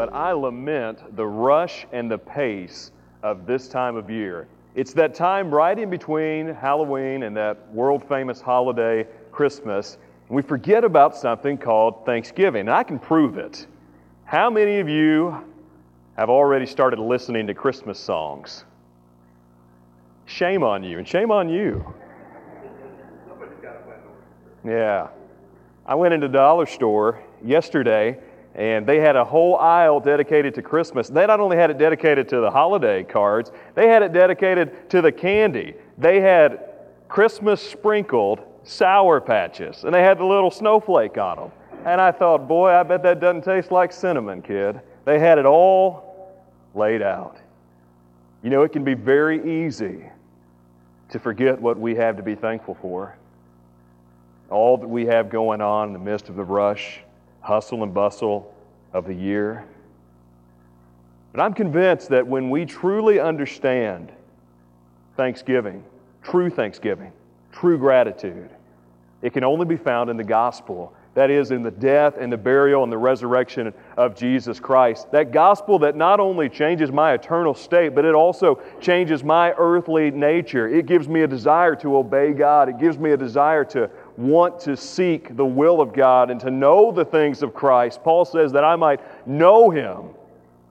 but I lament the rush and the pace of this time of year. It's that time right in between Halloween and that world famous holiday, Christmas. And we forget about something called Thanksgiving. And I can prove it. How many of you have already started listening to Christmas songs? Shame on you, and shame on you. Yeah. I went into the dollar store yesterday and they had a whole aisle dedicated to Christmas. They not only had it dedicated to the holiday cards, they had it dedicated to the candy. They had Christmas sprinkled sour patches, and they had the little snowflake on them. And I thought, boy, I bet that doesn't taste like cinnamon, kid. They had it all laid out. You know, it can be very easy to forget what we have to be thankful for. All that we have going on in the midst of the rush hustle and bustle of the year. But I'm convinced that when we truly understand thanksgiving, true thanksgiving, true gratitude, it can only be found in the gospel. That is, in the death and the burial and the resurrection of Jesus Christ. That gospel that not only changes my eternal state, but it also changes my earthly nature. It gives me a desire to obey God, it gives me a desire to want to seek the will of God and to know the things of Christ. Paul says that I might know him,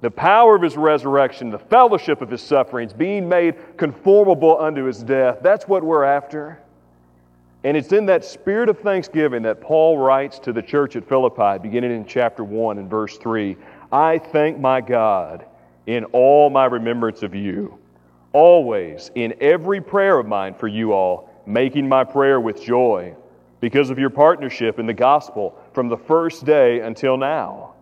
the power of his resurrection, the fellowship of his sufferings, being made conformable unto his death. That's what we're after. And it's in that spirit of thanksgiving that Paul writes to the church at Philippi, beginning in chapter 1 and verse 3 I thank my God in all my remembrance of you, always in every prayer of mine for you all, making my prayer with joy because of your partnership in the gospel from the first day until now.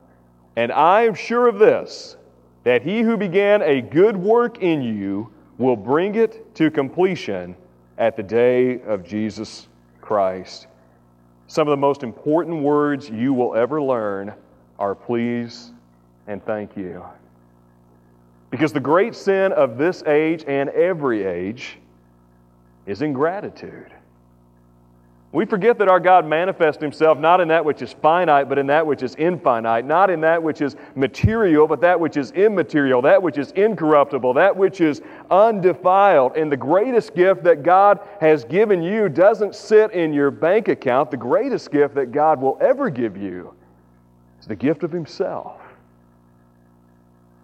And I am sure of this that he who began a good work in you will bring it to completion at the day of Jesus Christ. Some of the most important words you will ever learn are please and thank you. Because the great sin of this age and every age is ingratitude. We forget that our God manifests himself not in that which is finite, but in that which is infinite, not in that which is material, but that which is immaterial, that which is incorruptible, that which is undefiled. And the greatest gift that God has given you doesn't sit in your bank account. The greatest gift that God will ever give you is the gift of himself.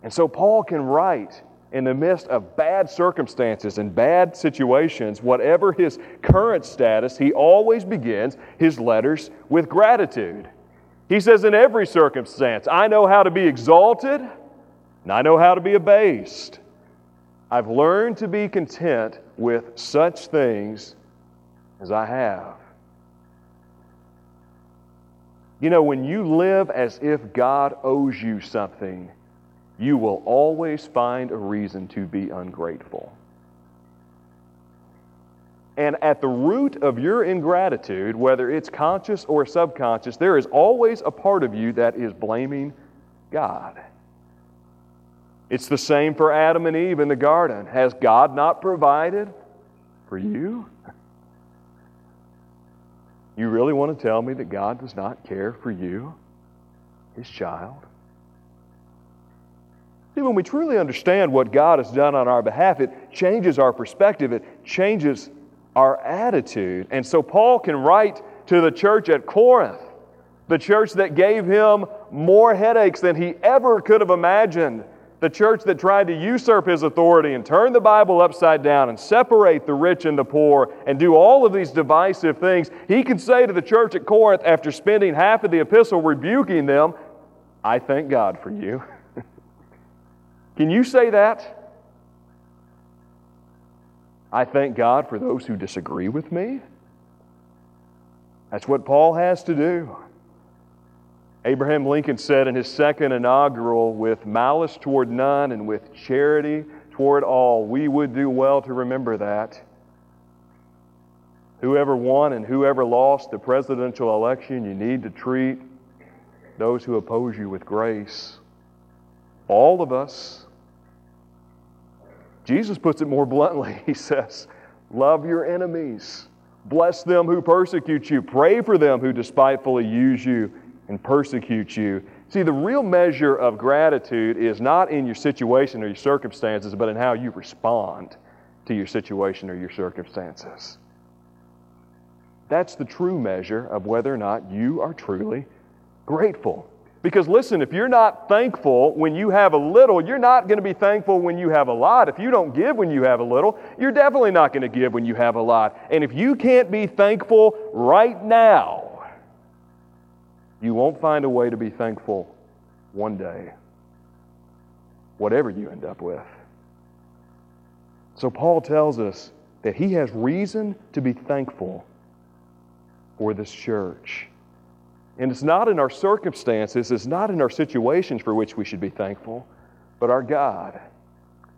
And so Paul can write in the midst of bad circumstances and bad situations, whatever his current status, he always begins his letters with gratitude. He says, In every circumstance, I know how to be exalted and I know how to be abased. I've learned to be content with such things as I have. You know, when you live as if God owes you something, you will always find a reason to be ungrateful. And at the root of your ingratitude, whether it's conscious or subconscious, there is always a part of you that is blaming God. It's the same for Adam and Eve in the garden. Has God not provided for you? You really want to tell me that God does not care for you, his child? See, when we truly understand what God has done on our behalf, it changes our perspective, it changes our attitude. And so Paul can write to the church at Corinth, the church that gave him more headaches than he ever could have imagined, the church that tried to usurp his authority and turn the Bible upside down and separate the rich and the poor and do all of these divisive things. He can say to the church at Corinth, after spending half of the epistle rebuking them, I thank God for you. Can you say that? I thank God for those who disagree with me. That's what Paul has to do. Abraham Lincoln said in his second inaugural, with malice toward none and with charity toward all, we would do well to remember that. Whoever won and whoever lost the presidential election, you need to treat those who oppose you with grace. All of us Jesus puts it more bluntly. He says, Love your enemies, bless them who persecute you, pray for them who despitefully use you and persecute you. See, the real measure of gratitude is not in your situation or your circumstances, but in how you respond to your situation or your circumstances. That's the true measure of whether or not you are truly grateful. Because listen, if you're not thankful when you have a little, you're not going to be thankful when you have a lot. If you don't give when you have a little, you're definitely not going to give when you have a lot. And if you can't be thankful right now, you won't find a way to be thankful one day, whatever you end up with. So, Paul tells us that he has reason to be thankful for this church. And it's not in our circumstances, it's not in our situations for which we should be thankful, but our God.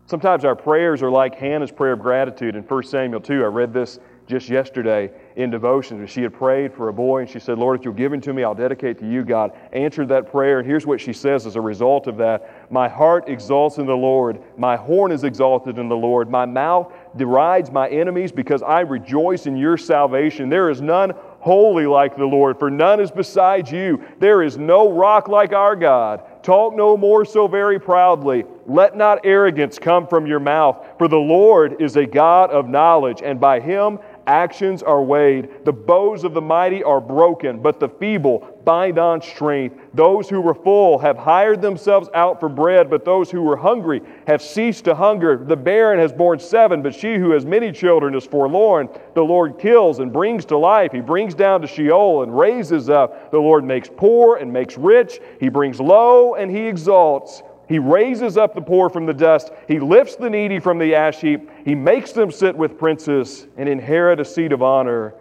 Sometimes our prayers are like Hannah's prayer of gratitude in 1 Samuel 2. I read this just yesterday in devotions. She had prayed for a boy and she said, Lord, if you'll give him to me, I'll dedicate to you. God answered that prayer. And here's what she says as a result of that My heart exalts in the Lord. My horn is exalted in the Lord. My mouth derides my enemies because I rejoice in your salvation. There is none holy like the Lord, for none is beside you. There is no rock like our God. Talk no more so very proudly. Let not arrogance come from your mouth, for the Lord is a God of knowledge, and by him actions are weighed. The bows of the mighty are broken, but the feeble bind on strength. Those who were full have hired themselves out for bread, but those who were hungry have ceased to hunger. The barren has borne seven, but she who has many children is forlorn. The Lord kills and brings to life. He brings down to Sheol and raises up. The Lord makes poor and makes rich. He brings low and he exalts. He raises up the poor from the dust. He lifts the needy from the ash heap. He makes them sit with princes and inherit a seat of honor.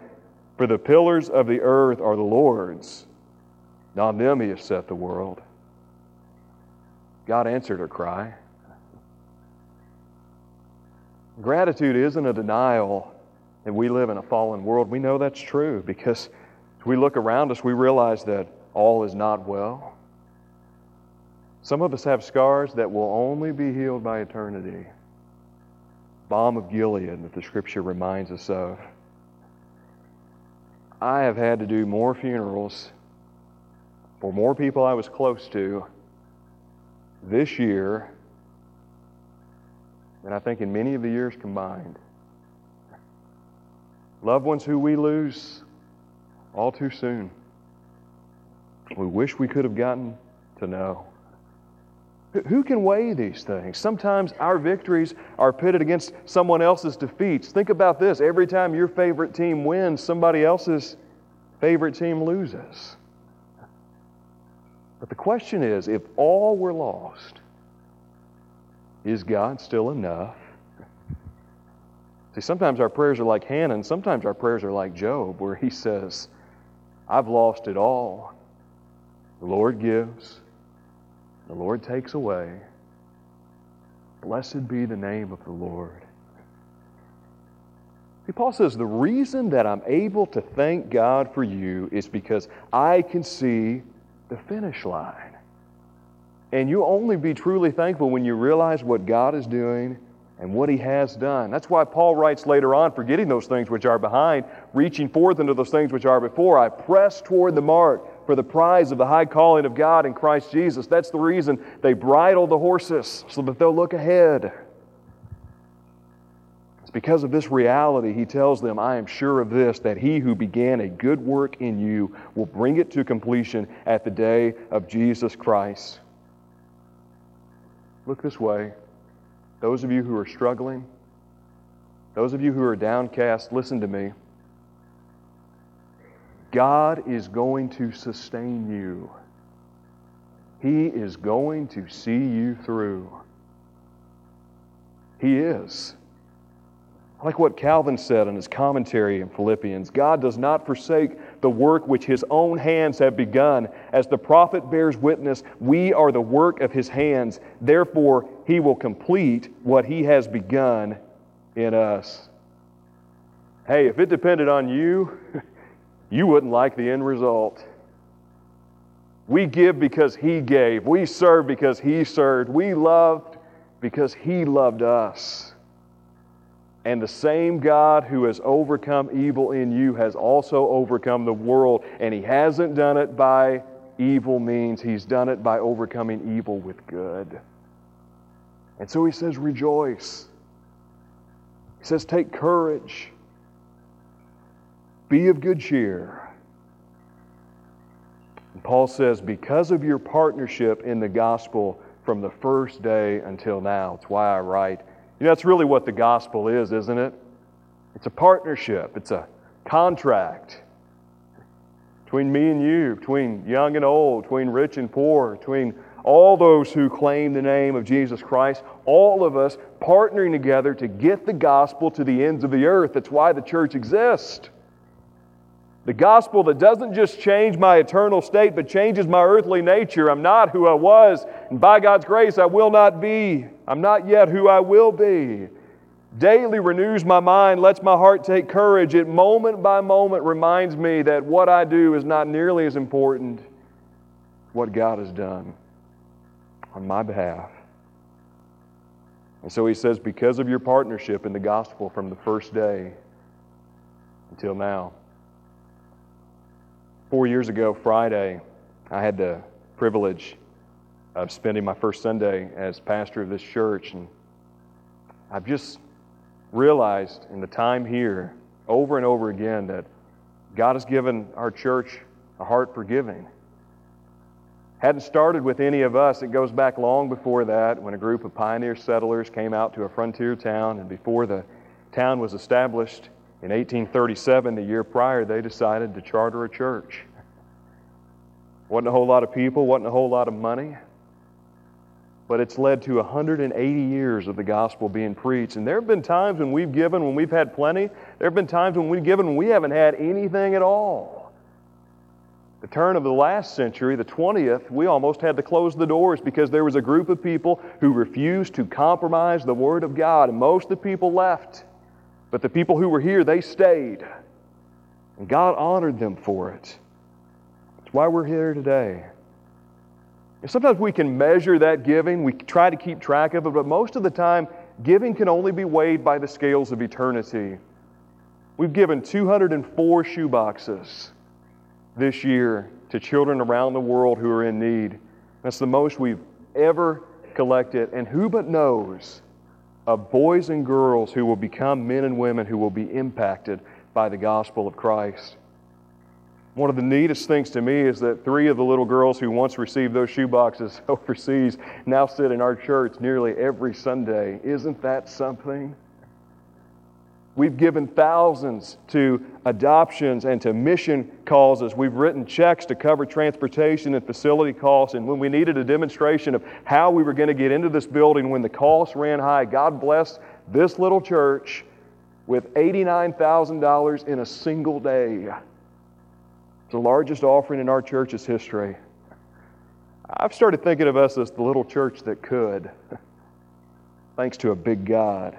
For the pillars of the earth are the Lord's. On them he has set the world. God answered her cry. Gratitude isn't a denial that we live in a fallen world. We know that's true because as we look around us, we realize that all is not well. Some of us have scars that will only be healed by eternity. Balm of Gilead that the scripture reminds us of. I have had to do more funerals for more people I was close to this year than I think in many of the years combined. Loved ones who we lose all too soon. We wish we could have gotten to know. Who can weigh these things? Sometimes our victories are pitted against someone else's defeats. Think about this every time your favorite team wins, somebody else's favorite team loses. But the question is if all were lost, is God still enough? See, sometimes our prayers are like Hannah, and sometimes our prayers are like Job, where he says, I've lost it all. The Lord gives, the Lord takes away. Blessed be the name of the Lord. See, Paul says, The reason that I'm able to thank God for you is because I can see the finish line. And you'll only be truly thankful when you realize what God is doing and what He has done. That's why Paul writes later on, forgetting those things which are behind, reaching forth into those things which are before, I press toward the mark for the prize of the high calling of God in Christ Jesus. That's the reason they bridle the horses so that they'll look ahead. It's because of this reality, he tells them, I am sure of this, that he who began a good work in you will bring it to completion at the day of Jesus Christ. Look this way. Those of you who are struggling, those of you who are downcast, listen to me. God is going to sustain you. He is going to see you through. He is. Like what Calvin said in his commentary in Philippians God does not forsake the work which his own hands have begun. As the prophet bears witness, we are the work of his hands. Therefore, he will complete what he has begun in us. Hey, if it depended on you, you wouldn't like the end result. We give because He gave. We serve because He served. We loved because He loved us. And the same God who has overcome evil in you has also overcome the world. And He hasn't done it by evil means. He's done it by overcoming evil with good. And so he says, rejoice. He says, take courage. Be of good cheer. And Paul says, because of your partnership in the gospel from the first day until now, it's why I write. You know, that's really what the gospel is, isn't it? It's a partnership, it's a contract between me and you, between young and old, between rich and poor, between all those who claim the name of Jesus Christ, all of us partnering together to get the gospel to the ends of the earth. That's why the church exists. The gospel that doesn't just change my eternal state, but changes my earthly nature. I'm not who I was, and by God's grace, I will not be. I'm not yet who I will be daily renews my mind, lets my heart take courage. It moment by moment reminds me that what I do is not nearly as important as what God has done on my behalf. And so he says, because of your partnership in the gospel from the first day until now. Four years ago, Friday, I had the privilege of spending my first Sunday as pastor of this church. And I've just realized in the time here over and over again that God has given our church a heart for giving. Hadn't started with any of us. It goes back long before that when a group of pioneer settlers came out to a frontier town, and before the town was established in 1837, the year prior, they decided to charter a church. Wasn't a whole lot of people, wasn't a whole lot of money but it's led to 180 years of the gospel being preached. And there have been times when we've given when we've had plenty. There have been times when we've given when we haven't had anything at all. The turn of the last century, the 20th, we almost had to close the doors because there was a group of people who refused to compromise the Word of God, and most of the people left. But the people who were here, they stayed. And God honored them for it. That's why we're here today. And sometimes we can measure that giving, we try to keep track of it, but most of the time, giving can only be weighed by the scales of eternity. We've given 204 shoeboxes this year to children around the world who are in need. That's the most we've ever collected. And who but knows of boys and girls who will become men and women who will be impacted by the gospel of Christ? One of the neatest things to me is that three of the little girls who once received those shoeboxes overseas now sit in our church nearly every Sunday. Isn't that something? We've given thousands to adoptions and to mission causes. We've written checks to cover transportation and facility costs. And when we needed a demonstration of how we were going to get into this building when the costs ran high, God blessed this little church with $89,000 in a single day It's the largest offering in our church's history. I've started thinking of us as the little church that could, thanks to a big God.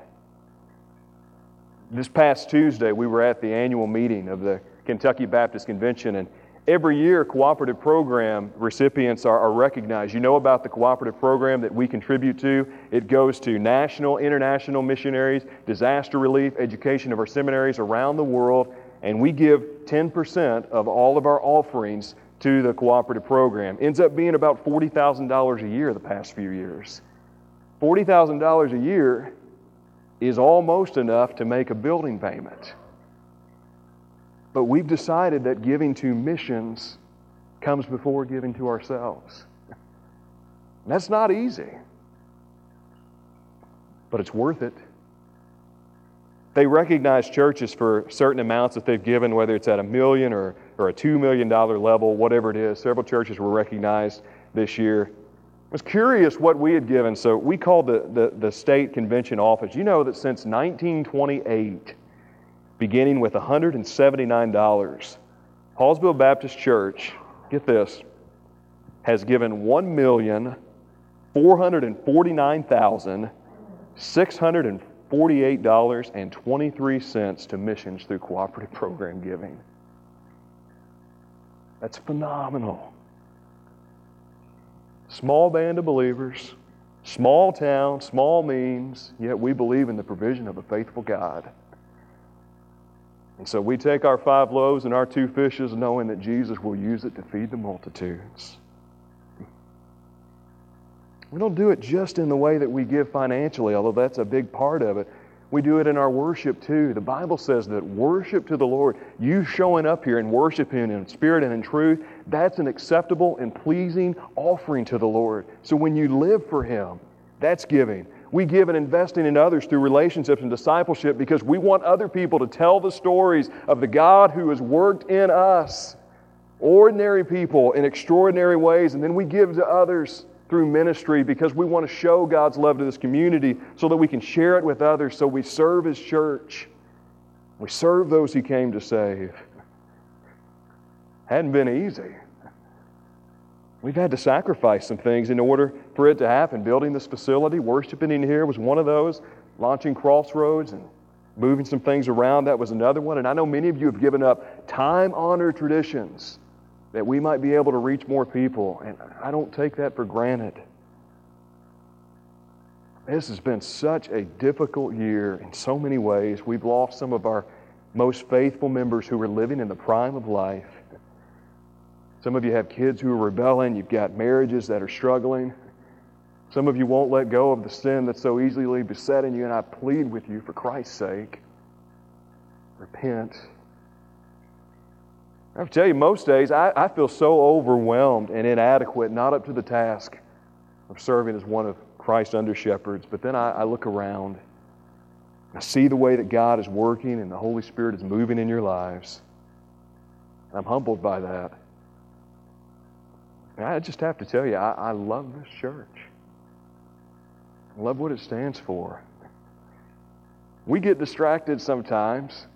This past Tuesday, we were at the annual meeting of the Kentucky Baptist Convention, and every year, cooperative program recipients are, are, recognized. You know about the cooperative program that we contribute to. It goes to national, international missionaries, disaster relief, education of our seminaries around the world, and we give 10% of all of our offerings to the cooperative program. Ends up being about $40,000 a year the past few years. $40,000 a year is almost enough to make a building payment. But we've decided that giving to missions comes before giving to ourselves. That's not easy, but it's worth it they recognize churches for certain amounts that they've given, whether it's at a million or, or a $2 million level, whatever it is. Several churches were recognized this year. I was curious what we had given, so we called the, the, the state convention office. You know that since 1928, beginning with $179, Hallsville Baptist Church, get this, has given $1,449,640 $48.23 to missions through cooperative program giving. That's phenomenal. Small band of believers, small town, small means, yet we believe in the provision of a faithful God. And so we take our five loaves and our two fishes, knowing that Jesus will use it to feed the multitudes. We don't do it just in the way that we give financially, although that's a big part of it. We do it in our worship too. The Bible says that worship to the Lord, you showing up here and worshiping in spirit and in truth, that's an acceptable and pleasing offering to the Lord. So when you live for Him, that's giving. We give and investing in others through relationships and discipleship because we want other people to tell the stories of the God who has worked in us, ordinary people in extraordinary ways, and then we give to others through ministry because we want to show God's love to this community so that we can share it with others. So we serve His church. We serve those He came to save. Hadn't been easy. We've had to sacrifice some things in order for it to happen. Building this facility, worshiping in here was one of those. Launching Crossroads and moving some things around, that was another one. And I know many of you have given up time honored traditions that we might be able to reach more people. And I don't take that for granted. This has been such a difficult year in so many ways. We've lost some of our most faithful members who were living in the prime of life. Some of you have kids who are rebelling. You've got marriages that are struggling. Some of you won't let go of the sin that's so easily besetting you, and I plead with you for Christ's sake. Repent. I have to tell you, most days I, I feel so overwhelmed and inadequate, not up to the task of serving as one of Christ's under shepherds. But then I, I look around. I see the way that God is working and the Holy Spirit is moving in your lives. And I'm humbled by that. And I just have to tell you, I, I love this church. I love what it stands for. We get distracted sometimes.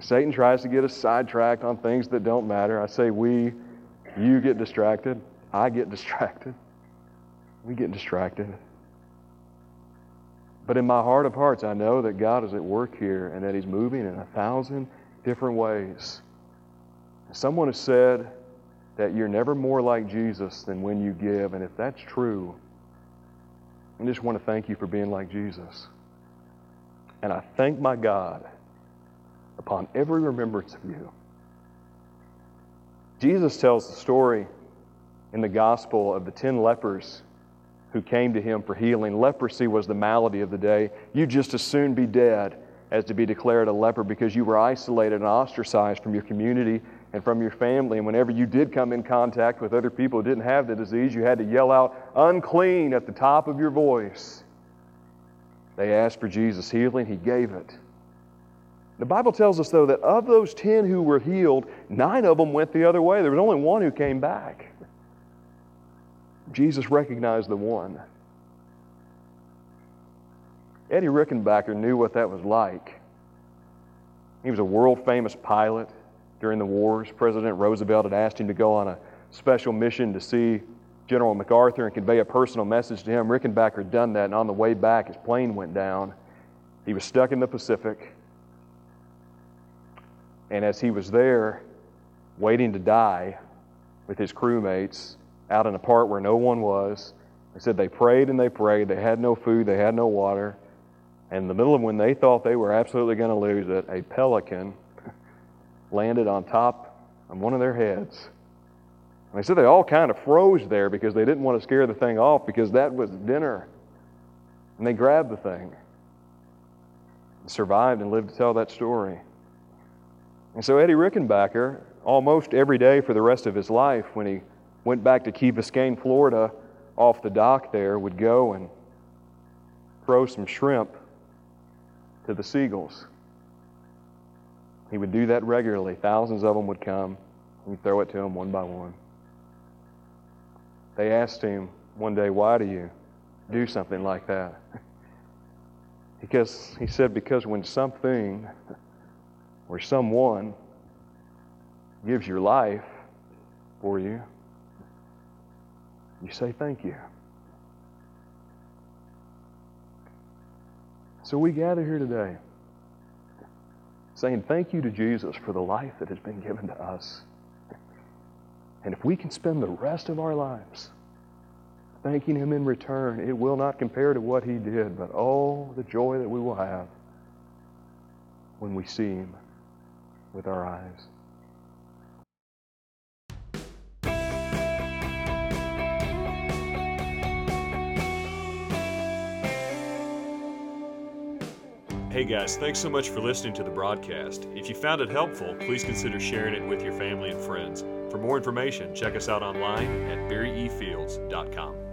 Satan tries to get us sidetracked on things that don't matter. I say we, you get distracted. I get distracted. We get distracted. But in my heart of hearts, I know that God is at work here and that He's moving in a thousand different ways. Someone has said that you're never more like Jesus than when you give. And if that's true, I just want to thank you for being like Jesus. And I thank my God upon every remembrance of you. Jesus tells the story in the gospel of the ten lepers who came to him for healing. Leprosy was the malady of the day. You'd just as soon be dead as to be declared a leper because you were isolated and ostracized from your community and from your family. And whenever you did come in contact with other people who didn't have the disease, you had to yell out, unclean, at the top of your voice. They asked for Jesus' healing, He gave it. The Bible tells us, though, that of those ten who were healed, nine of them went the other way. There was only one who came back. Jesus recognized the one. Eddie Rickenbacker knew what that was like. He was a world famous pilot during the wars. President Roosevelt had asked him to go on a special mission to see General MacArthur and convey a personal message to him. Rickenbacker had done that, and on the way back, his plane went down. He was stuck in the Pacific. And as he was there, waiting to die with his crewmates out in a part where no one was, they said they prayed and they prayed. They had no food, they had no water. And in the middle of when they thought they were absolutely going to lose it, a pelican landed on top of one of their heads. And they said they all kind of froze there because they didn't want to scare the thing off because that was dinner. And they grabbed the thing, and survived, and lived to tell that story. And so Eddie Rickenbacker, almost every day for the rest of his life, when he went back to Key Biscayne, Florida, off the dock there, would go and throw some shrimp to the seagulls. He would do that regularly. Thousands of them would come. He'd throw it to them one by one. They asked him one day, Why do you do something like that? Because he said, Because when something or someone gives your life for you, you say thank you. So we gather here today saying thank you to Jesus for the life that has been given to us. And if we can spend the rest of our lives thanking Him in return, it will not compare to what He did, but oh, the joy that we will have when we see Him with our eyes. Hey guys, thanks so much for listening to the broadcast. If you found it helpful, please consider sharing it with your family and friends. For more information, check us out online at barryefields.com.